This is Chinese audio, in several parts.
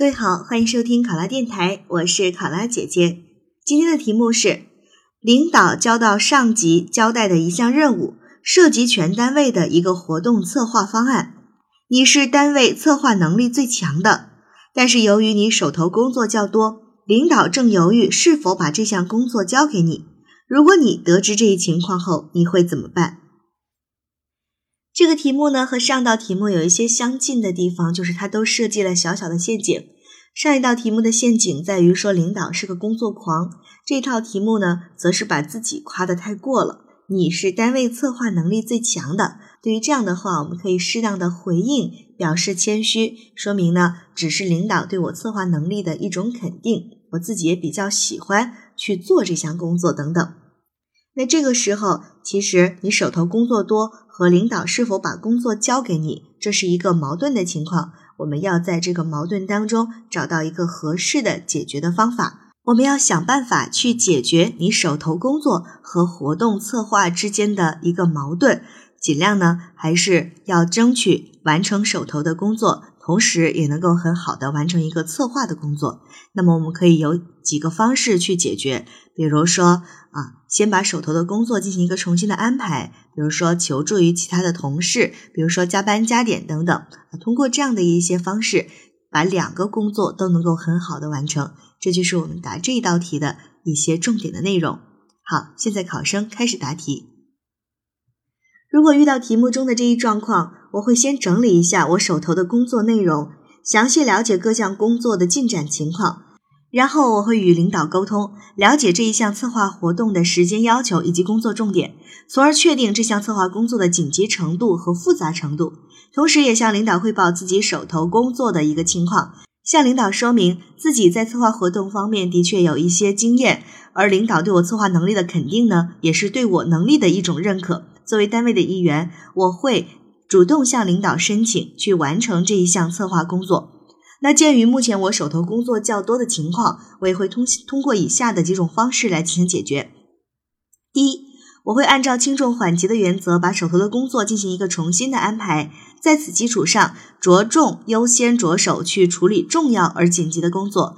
各位好，欢迎收听考拉电台，我是考拉姐姐。今天的题目是：领导交到上级交代的一项任务，涉及全单位的一个活动策划方案。你是单位策划能力最强的，但是由于你手头工作较多，领导正犹豫是否把这项工作交给你。如果你得知这一情况后，你会怎么办？这个题目呢和上道题目有一些相近的地方，就是它都设计了小小的陷阱。上一道题目的陷阱在于说领导是个工作狂，这套题目呢则是把自己夸得太过了。你是单位策划能力最强的，对于这样的话，我们可以适当的回应，表示谦虚，说明呢只是领导对我策划能力的一种肯定，我自己也比较喜欢去做这项工作等等。那这个时候，其实你手头工作多和领导是否把工作交给你，这是一个矛盾的情况。我们要在这个矛盾当中找到一个合适的解决的方法。我们要想办法去解决你手头工作和活动策划之间的一个矛盾，尽量呢还是要争取完成手头的工作。同时也能够很好的完成一个策划的工作。那么我们可以有几个方式去解决，比如说啊，先把手头的工作进行一个重新的安排，比如说求助于其他的同事，比如说加班加点等等。通过这样的一些方式，把两个工作都能够很好的完成。这就是我们答这一道题的一些重点的内容。好，现在考生开始答题。如果遇到题目中的这一状况，我会先整理一下我手头的工作内容，详细了解各项工作的进展情况，然后我会与领导沟通，了解这一项策划活动的时间要求以及工作重点，从而确定这项策划工作的紧急程度和复杂程度。同时，也向领导汇报自己手头工作的一个情况，向领导说明自己在策划活动方面的确有一些经验，而领导对我策划能力的肯定呢，也是对我能力的一种认可。作为单位的一员，我会主动向领导申请去完成这一项策划工作。那鉴于目前我手头工作较多的情况，我也会通通过以下的几种方式来进行解决。第一，我会按照轻重缓急的原则，把手头的工作进行一个重新的安排，在此基础上，着重优先着手去处理重要而紧急的工作，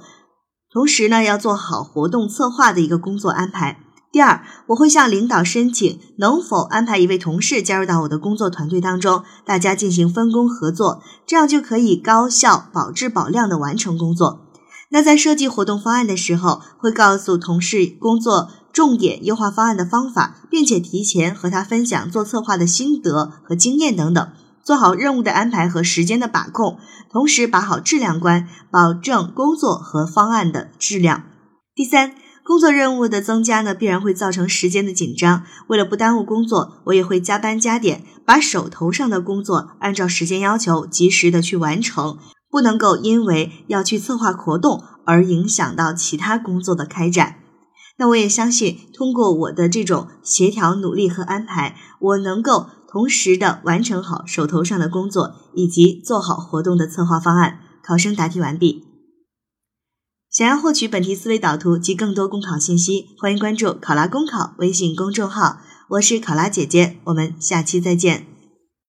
同时呢，要做好活动策划的一个工作安排。第二，我会向领导申请能否安排一位同事加入到我的工作团队当中，大家进行分工合作，这样就可以高效、保质保量的完成工作。那在设计活动方案的时候，会告诉同事工作重点、优化方案的方法，并且提前和他分享做策划的心得和经验等等，做好任务的安排和时间的把控，同时把好质量关，保证工作和方案的质量。第三。工作任务的增加呢，必然会造成时间的紧张。为了不耽误工作，我也会加班加点，把手头上的工作按照时间要求及时的去完成，不能够因为要去策划活动而影响到其他工作的开展。那我也相信，通过我的这种协调努力和安排，我能够同时的完成好手头上的工作，以及做好活动的策划方案。考生答题完毕。想要获取本题思维导图及更多公考信息，欢迎关注“考拉公考”微信公众号。我是考拉姐姐，我们下期再见。